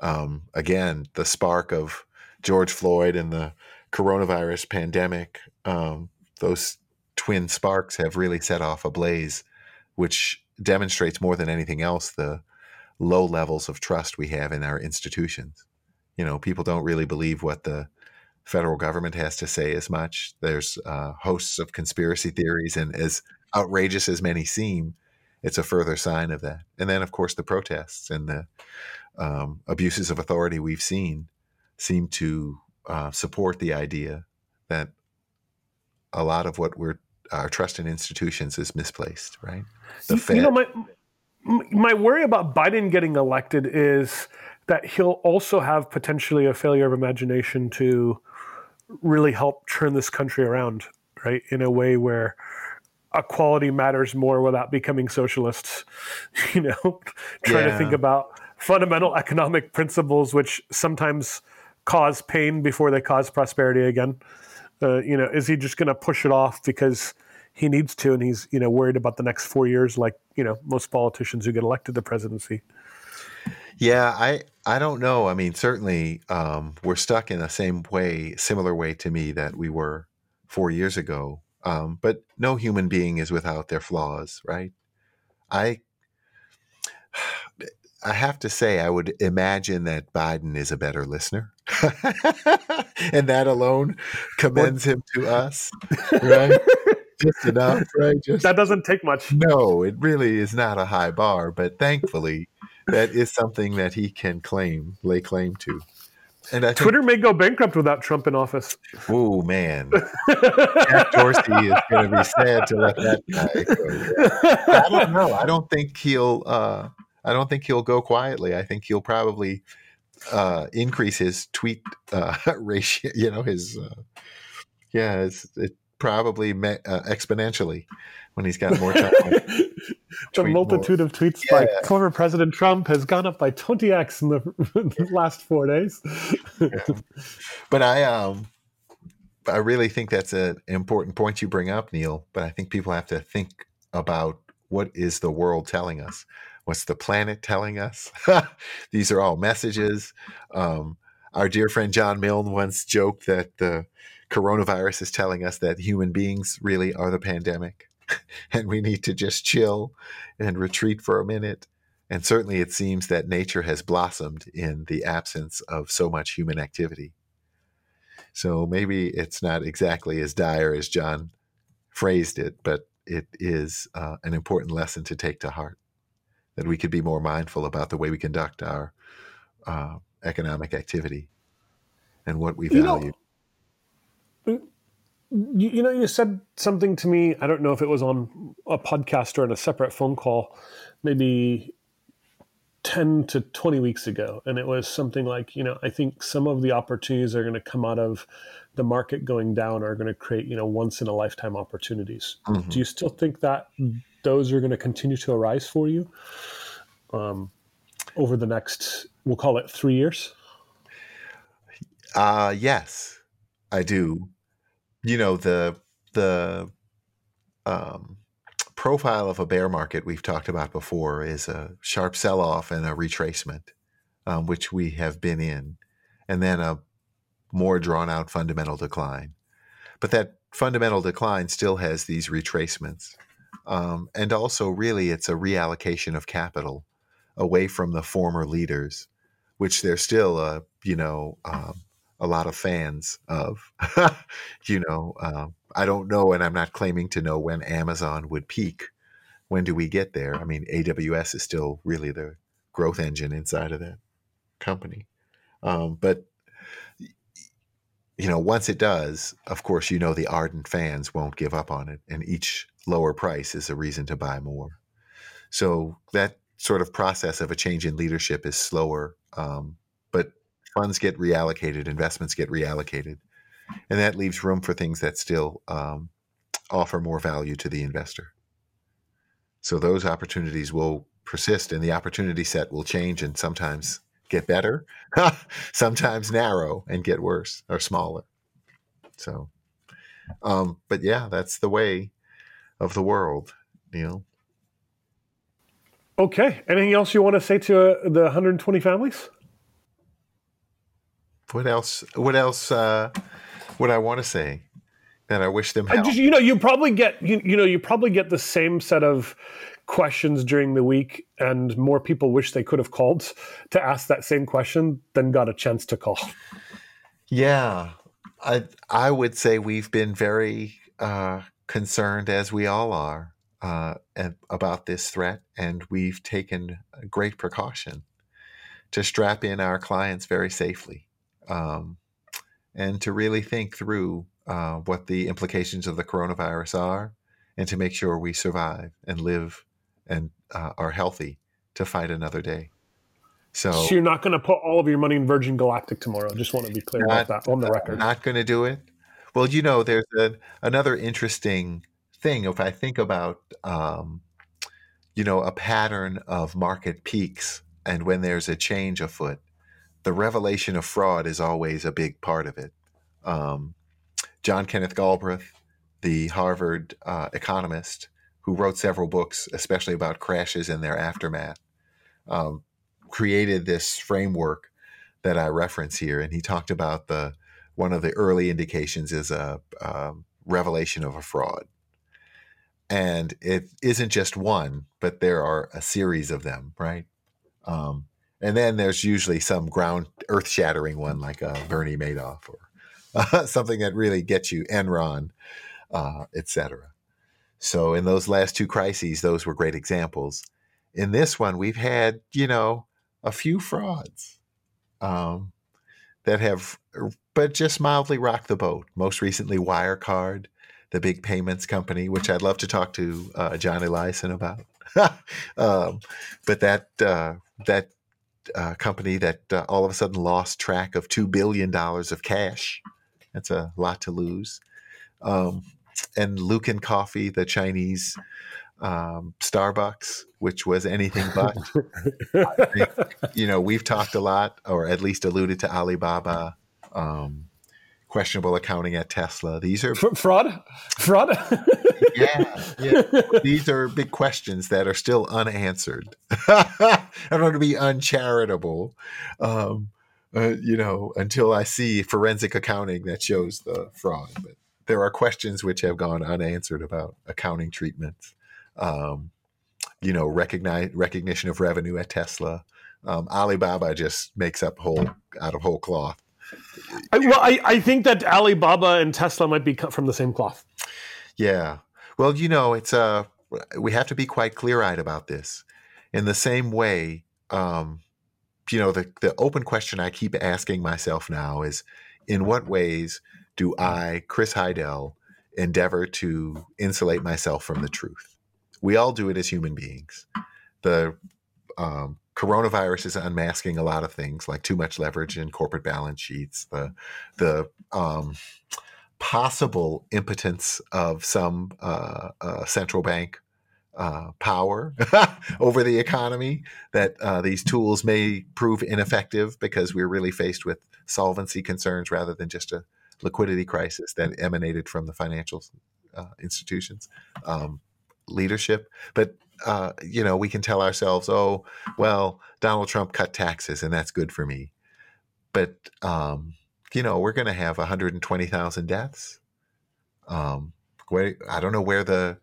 Um, again, the spark of George Floyd and the coronavirus pandemic, um, those twin sparks have really set off a blaze, which demonstrates more than anything else the low levels of trust we have in our institutions. You know, people don't really believe what the federal government has to say as much. There's uh, hosts of conspiracy theories, and as outrageous as many seem, it's a further sign of that. And then, of course, the protests and the um, abuses of authority we've seen seem to uh, support the idea that a lot of what we're our trust in institutions is misplaced, right? The Fed. You know, my my worry about Biden getting elected is that he'll also have potentially a failure of imagination to really help turn this country around, right? In a way where equality matters more without becoming socialists. You know, trying yeah. to think about fundamental economic principles, which sometimes cause pain before they cause prosperity again? Uh, you know, is he just going to push it off because he needs to, and he's you know worried about the next four years, like you know most politicians who get elected to presidency? Yeah, I I don't know. I mean, certainly um, we're stuck in the same way, similar way to me that we were four years ago. Um, but no human being is without their flaws, right? I I have to say, I would imagine that Biden is a better listener. and that alone commends him to us, right? Just enough, right? Just, that doesn't take much. No, it really is not a high bar, but thankfully, that is something that he can claim, lay claim to. And I Twitter may go bankrupt without Trump in office. Oh man, Jack Dorsey is going to be sad to let that guy go. I don't know. I don't think he'll. Uh, I don't think he'll go quietly. I think he'll probably uh, increase his tweet uh, ratio. You know, his uh, yeah, it's, it, probably me- uh, exponentially when he's got more time. the multitude of tweets by former President Trump has gone up by 20x in the last four days. but I um I really think that's an important point you bring up, Neal. But I think people have to think about what is the world telling us? What's the planet telling us? These are all messages. Um, our dear friend John Milne once joked that the coronavirus is telling us that human beings really are the pandemic and we need to just chill and retreat for a minute. And certainly it seems that nature has blossomed in the absence of so much human activity. So maybe it's not exactly as dire as John phrased it, but it is uh, an important lesson to take to heart that we could be more mindful about the way we conduct our uh, economic activity and what we value. You know, you, you know, you said something to me. I don't know if it was on a podcast or in a separate phone call, maybe 10 to 20 weeks ago. And it was something like, you know, I think some of the opportunities are going to come out of the market going down are going to create, you know, once in a lifetime opportunities. Mm-hmm. Do you still think that those are going to continue to arise for you um, over the next, we'll call it three years? Uh, yes, I do you know the the um, profile of a bear market we've talked about before is a sharp sell off and a retracement, um, which we have been in, and then a more drawn out fundamental decline. But that fundamental decline still has these retracements. Um, and also, really, it's a reallocation of capital away from the former leaders, which there's still a, you know, um, a lot of fans of. you know, uh, I don't know, and I'm not claiming to know when Amazon would peak. When do we get there? I mean, AWS is still really the growth engine inside of that company. Um, but you know, once it does, of course, you know the ardent fans won't give up on it, and each lower price is a reason to buy more. So that sort of process of a change in leadership is slower, um, but funds get reallocated, investments get reallocated, and that leaves room for things that still um, offer more value to the investor. So those opportunities will persist, and the opportunity set will change, and sometimes get better, sometimes narrow and get worse or smaller. So, um, but yeah, that's the way of the world, Neal. Okay. Anything else you want to say to uh, the 120 families? what else? What else uh, would I want to say that I wish them? Just, you know, you probably get you, you know you probably get the same set of questions during the week, and more people wish they could have called to ask that same question than got a chance to call. Yeah, I I would say we've been very uh, concerned, as we all are, uh, about this threat, and we've taken great precaution to strap in our clients very safely um, and to really think through uh, what the implications of the coronavirus are and to make sure we survive and live and uh, are healthy to fight another day. So, so you're not going to put all of your money in Virgin Galactic tomorrow. Just want to be clear not, about that on the record. Not going to do it. Well, you know, there's a, another interesting thing. If I think about, um, you know, a pattern of market peaks and when there's a change afoot, the revelation of fraud is always a big part of it. Um, John Kenneth Galbraith, the Harvard uh, economist who wrote several books, especially about crashes and their aftermath, um, created this framework that I reference here. And he talked about the one of the early indications is a, a revelation of a fraud. And it isn't just one, but there are a series of them, right? Um, and then there's usually some ground earth shattering one like uh, Bernie Madoff or uh, something that really gets you Enron, uh, etc. So in those last two crises, those were great examples. In this one, we've had you know a few frauds um, that have, but just mildly rock the boat. Most recently, Wirecard, the big payments company, which I'd love to talk to uh, John Eliason about. um, but that uh, that uh, company that uh, all of a sudden lost track of $2 billion of cash. That's a lot to lose. Um, and Luckin Coffee, the Chinese um, Starbucks, which was anything but. think, you know, we've talked a lot, or at least alluded to Alibaba, um, questionable accounting at Tesla. These are fraud, fraud. yeah, yeah. These are big questions that are still unanswered. I don't want to be uncharitable, um, uh, you know, until I see forensic accounting that shows the fraud. But there are questions which have gone unanswered about accounting treatments. Um, you know, recognize recognition of revenue at Tesla. Um, Alibaba just makes up whole out of whole cloth. I, well, I, I think that Alibaba and Tesla might be cut from the same cloth. Yeah. Well, you know, it's uh we have to be quite clear-eyed about this. In the same way, um, you know, the the open question I keep asking myself now is in what ways do I, Chris Haydel, endeavor to insulate myself from the truth? We all do it as human beings. The um, coronavirus is unmasking a lot of things, like too much leverage in corporate balance sheets, the the um, possible impotence of some uh, uh, central bank uh, power over the economy, that uh, these tools may prove ineffective because we're really faced with solvency concerns rather than just a liquidity crisis that emanated from the financial uh, institutions. Um, leadership but uh, you know we can tell ourselves oh well donald trump cut taxes and that's good for me. But um, you know we're going to have 120000 deaths. Um, where, i don't know where the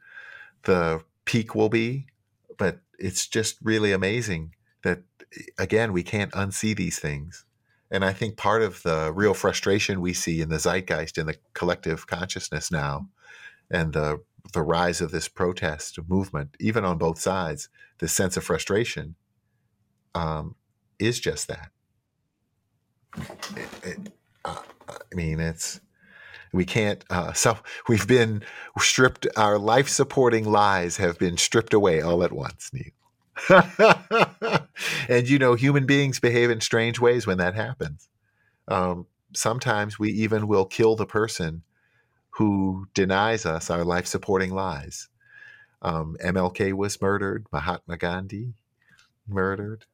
the peak will be but it's just really amazing that again we can't unsee these things. And i think part of the real frustration we see in the zeitgeist in the collective consciousness now and the the rise of this protest movement, even on both sides, this sense of frustration um, is just that. It, it, uh, I mean, it's we can't. Uh, so we've been stripped. Our life supporting lies have been stripped away all at once, Neal. and you know, human beings behave in strange ways when that happens. Um, sometimes we even will kill the person who denies us our life supporting lies. Um, MLK was murdered, Mahatma Gandhi murdered,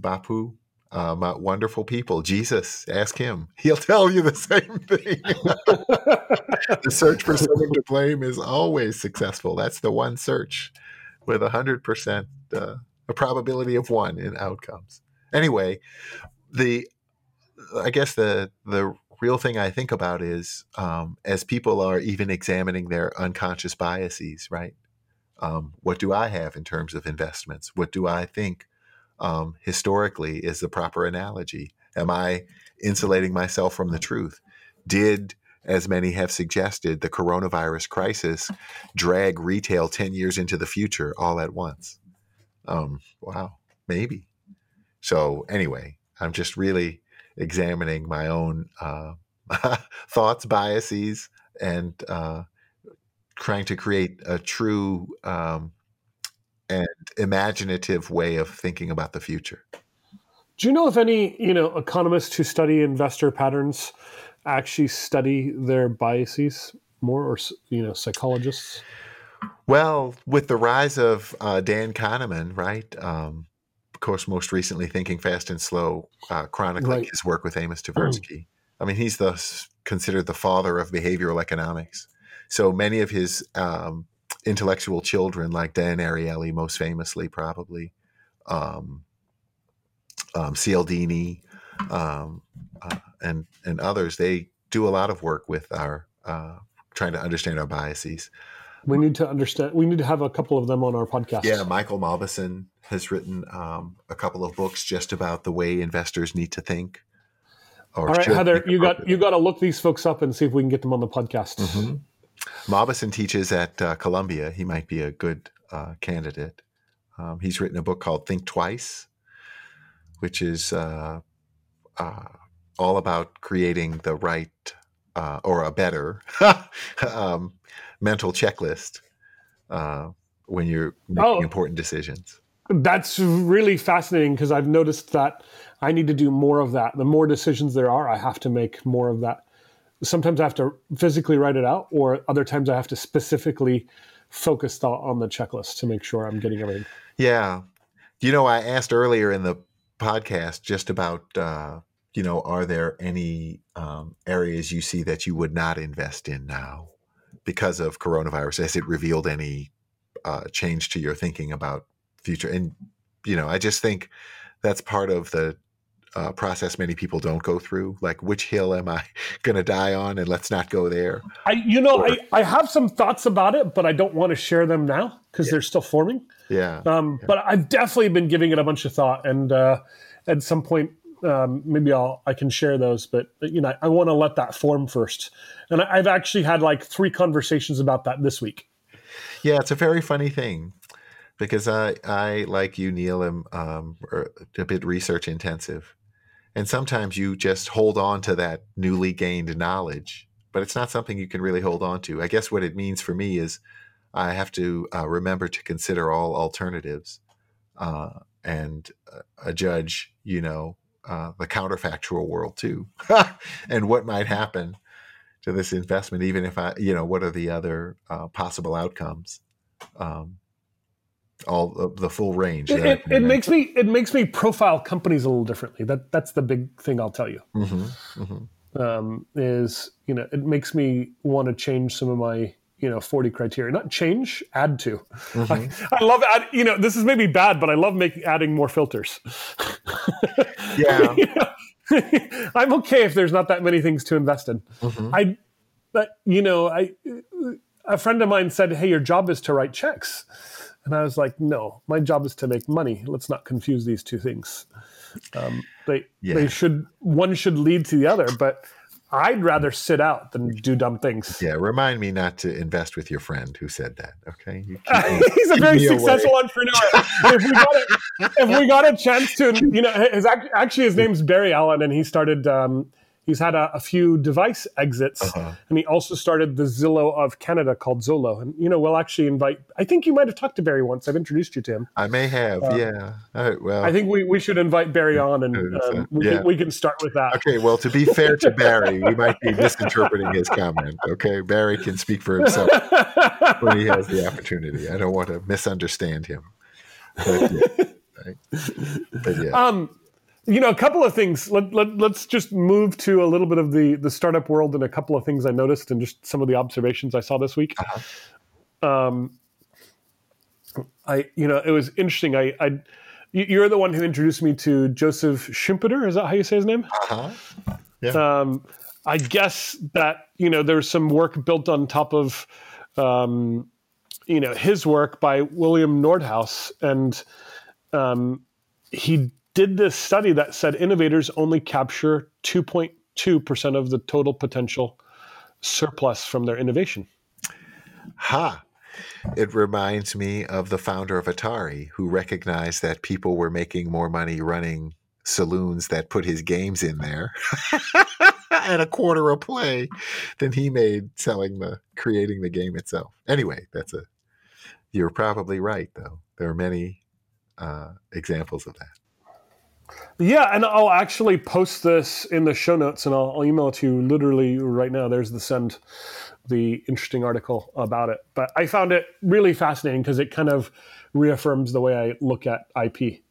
Bapu, um, uh, wonderful people. Jesus, ask him. He'll tell you the same thing. the search for someone to blame is always successful. That's the one search with a 100% uh, a probability of one in outcomes. Anyway, the I guess the the real thing I think about is um, as people are even examining their unconscious biases, right? Um, what do I have in terms of investments? What do I think um, historically is the proper analogy? Am I insulating myself from the truth? Did, as many have suggested, the coronavirus crisis drag retail 10 years into the future all at once? Um, wow, maybe. So, anyway, I'm just really examining my own uh, thoughts, biases, and uh, trying to create a true um, and imaginative way of thinking about the future. Do you know if any you know economists who study investor patterns actually study their biases more, or you know psychologists? Well, with the rise of uh, Dan Kahneman, right? Um, course, most recently, Thinking Fast and Slow, uh, chronicling right. his work with Amos Tversky. I mean, he's the considered the father of behavioral economics. So many of his um, intellectual children, like Dan Ariely, most famously, probably, um, um, Cialdini, um, uh, and and others, they do a lot of work with our uh, trying to understand our biases. We need to understand. We need to have a couple of them on our podcast. Yeah, Michael Mauboussin has written um, a couple of books just about the way investors need to think. All right, Heather, you got you got to look these folks up and see if we can get them on the podcast. Mm-hmm. Teaches at uh, Columbia. He might be a good uh, candidate. Um, he's written a book called Think Twice, which is uh, uh all about creating the right uh, or a better um, mental checklist uh, when you're making oh. important decisions. That's really fascinating because I've noticed that I need to do more of that. The more decisions there are, I have to make more of that. sometimes I have to physically write it out, or other times I have to specifically focus on the checklist to make sure I'm getting everything. Yeah. You know, I asked earlier in the podcast just about, uh, you know, are there any um, areas you see that you would not invest in now because of coronavirus? Has it revealed any uh, change to your thinking about future? And, you know, I just think that's part of the uh, process many people don't go through. Like, which hill am I going to die on? And let's not go there. I, you know, or, I, I have some thoughts about it, but I don't want to share them now because yeah. they're still forming. Yeah. Um, yeah. But I've definitely been giving it a bunch of thought, and uh, at some point, um, maybe I'll I can share those. But you know, I want to let that form first. And I've actually had like three conversations about that this week. Yeah, it's a very funny thing because I, I like you, Neal, am um, er, a bit research intensive, and sometimes you just hold on to that newly gained knowledge, but it's not something you can really hold on to. I guess what it means for me is I have to uh, remember to consider all alternatives uh, and uh, a judge, you know, uh, the counterfactual world too, and what might happen to this investment, even if I, you know, what are the other uh, possible outcomes? Um, all the full range. It, it, it makes me it makes me profile companies a little differently. That that's the big thing I'll tell you. Mm-hmm, mm-hmm. Um, is you know it makes me want to change some of my you know 40 criteria not change add to mm-hmm. I, I, love add, you know this is maybe bad but i love making adding more filters yeah i'm okay if there's not that many things to invest in mm-hmm. i but you know i a friend of mine said hey your job is to write checks and I was like, no, my job is to make money. Let's not confuse these two things. Um, they yeah. they should one should lead to the other, but I'd rather sit out than do dumb things. Yeah, remind me not to invest with your friend who said that. Okay, he's a very successful away. entrepreneur. if, we got a, if we got a chance to, you know, his actually his name's Barry Allen, and he started um, He's had a, a few device exits, uh-huh. and he also started the Zillow of Canada called Zolo. And you know, we'll actually invite. I think you might have talked to Barry once. I've introduced you to him. I may have. Uh, yeah. well, I think we, we should invite Barry on, and um, we, yeah. can, we can start with that. Okay. Well, to be fair to Barry, we might be misinterpreting his comment. Okay, Barry can speak for himself when he has the opportunity. I don't want to misunderstand him. But yeah, right? but yeah. Um, you know, a couple of things. Let, let, let's just move to a little bit of the, the startup world and a couple of things I noticed and just some of the observations I saw this week. Uh-huh. Um, I, you know, it was interesting. I, I, you're the one who introduced me to Joseph Schumpeter. Is that how you say his name? Uh-huh. Yeah. Um, I guess that, you know, there's some work built on top of, um, you know, his work by William Nordhaus. And um, he did this study that said innovators only capture 2.2% of the total potential surplus from their innovation. Ha! It reminds me of the founder of Atari, who recognized that people were making more money running saloons that put his games in there at a quarter a play than he made selling the creating the game itself. Anyway, that's a you're probably right though. There are many uh, examples of that. Yeah, and I'll actually post this in the show notes, and I'll, I'll, email it to you literally right now. There's the send, the interesting article about it. But I found it really fascinating because it kind of reaffirms the way I look at IP,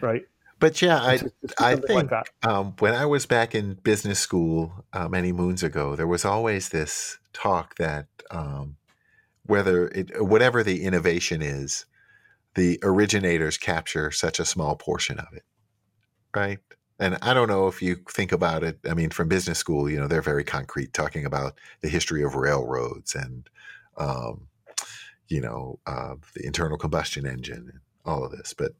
right? But yeah, I I think like um, when I was back in business school uh, many moons ago, there was always this talk that um, whether it whatever the innovation is, the originators capture such a small portion of it right? And I don't know if you think about it. I mean, from business school, you know, they're very concrete, talking about the history of railroads and, um, you know, uh, the internal combustion engine and all of this. But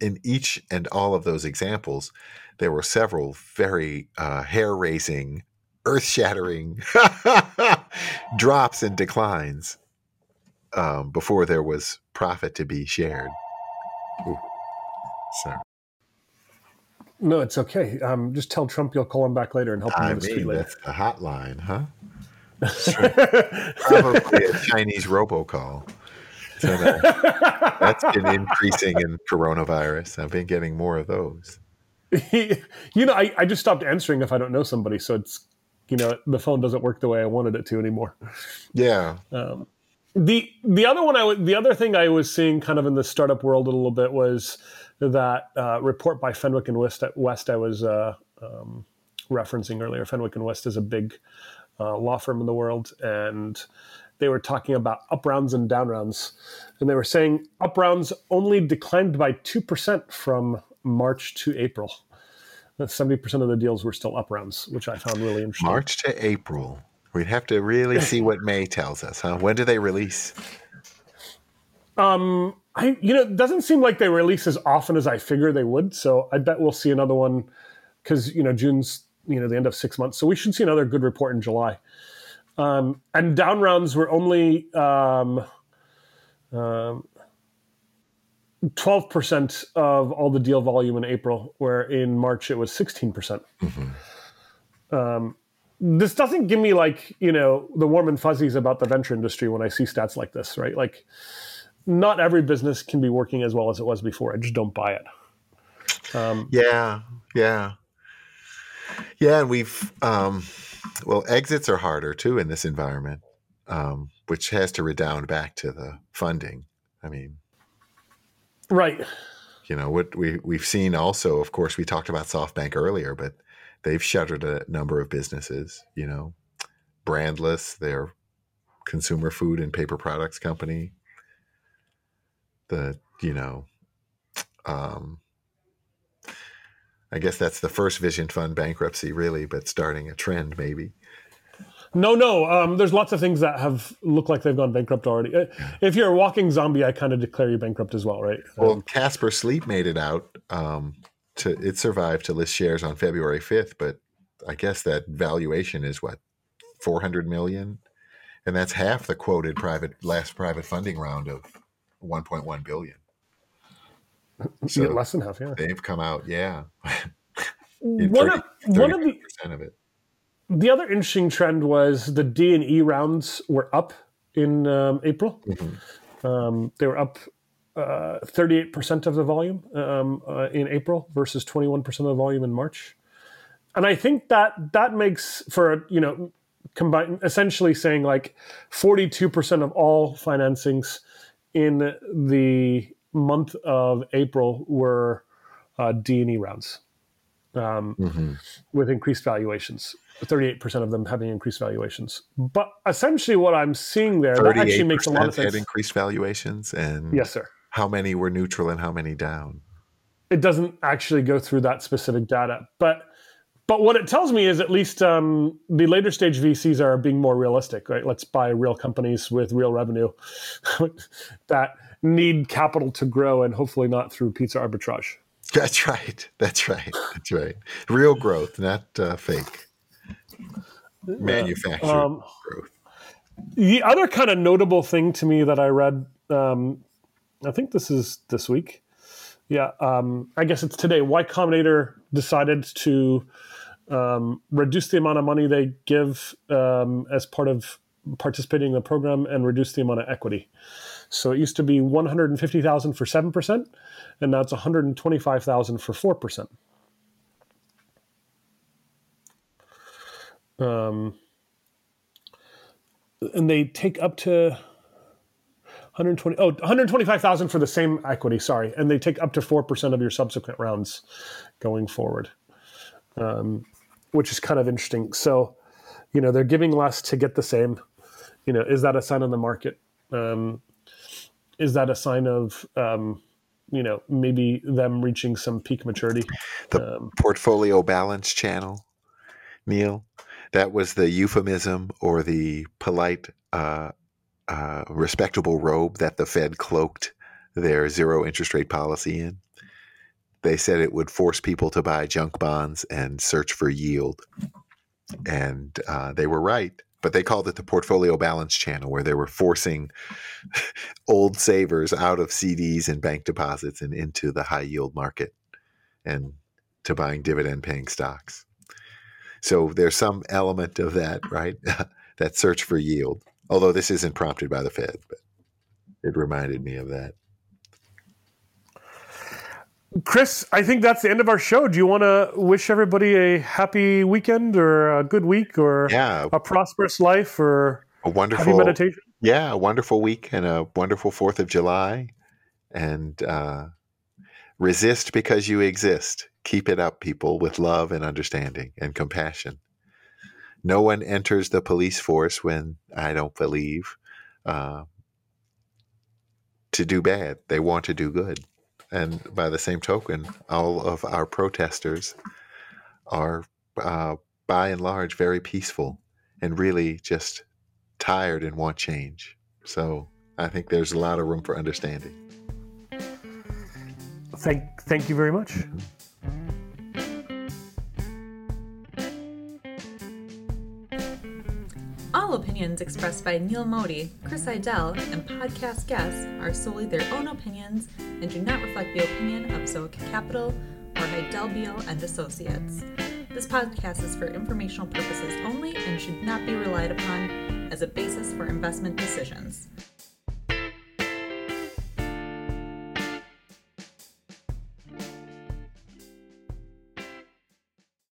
in each and all of those examples, there were several very uh, hair raising, earth shattering drops and declines um, before there was profit to be shared. Ooh, sorry. No, it's okay. Um, just tell Trump you'll call him back later and help him I mean, the That's the hotline, huh? Probably a Chinese robocall. that's been increasing in coronavirus. I've been getting more of those. you know, I, I just stopped answering if I don't know somebody, so it's you know the phone doesn't work the way I wanted it to anymore. Yeah. Um, the the other one I w- the other thing I was seeing kind of in the startup world a little bit was that uh, report by Fenwick and West. West I was uh, um, referencing earlier. Fenwick and West is a big uh, law firm in the world, and they were talking about up rounds and down rounds, and they were saying up rounds only declined by two percent from March to April. Seventy percent of the deals were still up rounds, which I found really interesting. March to April. We'd have to really see what May tells us, huh? When do they release? Um, I you know, it doesn't seem like they release as often as I figure they would. So I bet we'll see another one because you know June's you know the end of six months, so we should see another good report in July. Um, and down rounds were only um, um, 12% of all the deal volume in April, where in March it was 16%. mm-hmm. um, this doesn't give me like, you know, the warm and fuzzies about the venture industry when I see stats like this, right? Like, not every business can be working as well as it was before. I just don't buy it. Um, yeah, yeah. Yeah, and we've, um, well, exits are harder too in this environment, um, which has to redound back to the funding. I mean, Right. You know what we we've seen also. Of course, we talked about SoftBank earlier, but they've shuttered a number of businesses. You know, Brandless, their consumer food and paper products company. The you know, um, I guess that's the first Vision Fund bankruptcy, really, but starting a trend maybe. No, no. Um, there's lots of things that have looked like they've gone bankrupt already. Uh, if you're a walking zombie, I kind of declare you bankrupt as well, right? Um, well, Casper Sleep made it out. Um, to it survived to list shares on February 5th, but I guess that valuation is what 400 million, and that's half the quoted private last private funding round of 1.1 billion. So less than half, yeah. They've come out, yeah. one, 30, of, one of the of it the other interesting trend was the D and E rounds were up in um, April. Mm-hmm. Um, they were up uh, 38% of the volume um, uh, in April versus 21% of the volume in March. And I think that that makes for, you know, combine essentially saying like 42% of all financings in the month of April were uh, D and E rounds um, mm-hmm. with increased valuations. 38% of them having increased valuations. But essentially, what I'm seeing there, that actually makes a lot of sense. Had increased valuations, and yes, sir. How many were neutral and how many down? It doesn't actually go through that specific data, but but what it tells me is at least um, the later stage VCs are being more realistic. Right, let's buy real companies with real revenue that need capital to grow, and hopefully not through pizza arbitrage. That's right. That's right. That's right. Real growth, not uh, fake manufactured um, growth. The other kind of notable thing to me that I read, um, I think this is this week. Yeah, um, I guess it's today. Y Combinator decided to um, reduce the amount of money they give um, as part of participating in the program and reduce the amount of equity. So it used to be 150,000 for 7%, and now it's 125,000 for 4%. Um, and they take up to 120 oh 125,000 for the same equity sorry. And they take up to 4% of your subsequent rounds going forward um, which is kind of interesting. So you know they're giving less to get the same. You know is that a sign of the market? Um, is that a sign of um, you know maybe them reaching some peak maturity? The um, portfolio balance channel Neal that was the euphemism or the polite, uh, uh, respectable robe that the Fed cloaked their zero interest rate policy in. They said it would force people to buy junk bonds and search for yield. And uh, they were right, but they called it the portfolio balance channel, where they were forcing old savers out of CDs and bank deposits and into the high yield market and to buying dividend paying stocks. So there's some element of that, right? that search for yield. Although this isn't prompted by the Fed, but it reminded me of that. Chris, I think that's the end of our show. Do you want to wish everybody a happy weekend or a good week or yeah. a prosperous life or a wonderful happy meditation? Yeah, a wonderful week and a wonderful 4th of July. And uh, resist because you exist. Keep it up, people, with love and understanding and compassion. No one enters the police force when I don't believe uh, to do bad. They want to do good. And by the same token, all of our protesters are, uh, by and large, very peaceful and really just tired and want change. So I think there's a lot of room for understanding. Thank, thank you very much. Mm-hmm. All opinions expressed by Neal Mody, Chris Haydel, and podcast guests are solely their own opinions and do not reflect the opinion of Zoic Capital or Haydel Beale and Associates. This podcast is for informational purposes only and should not be relied upon as a basis for investment decisions.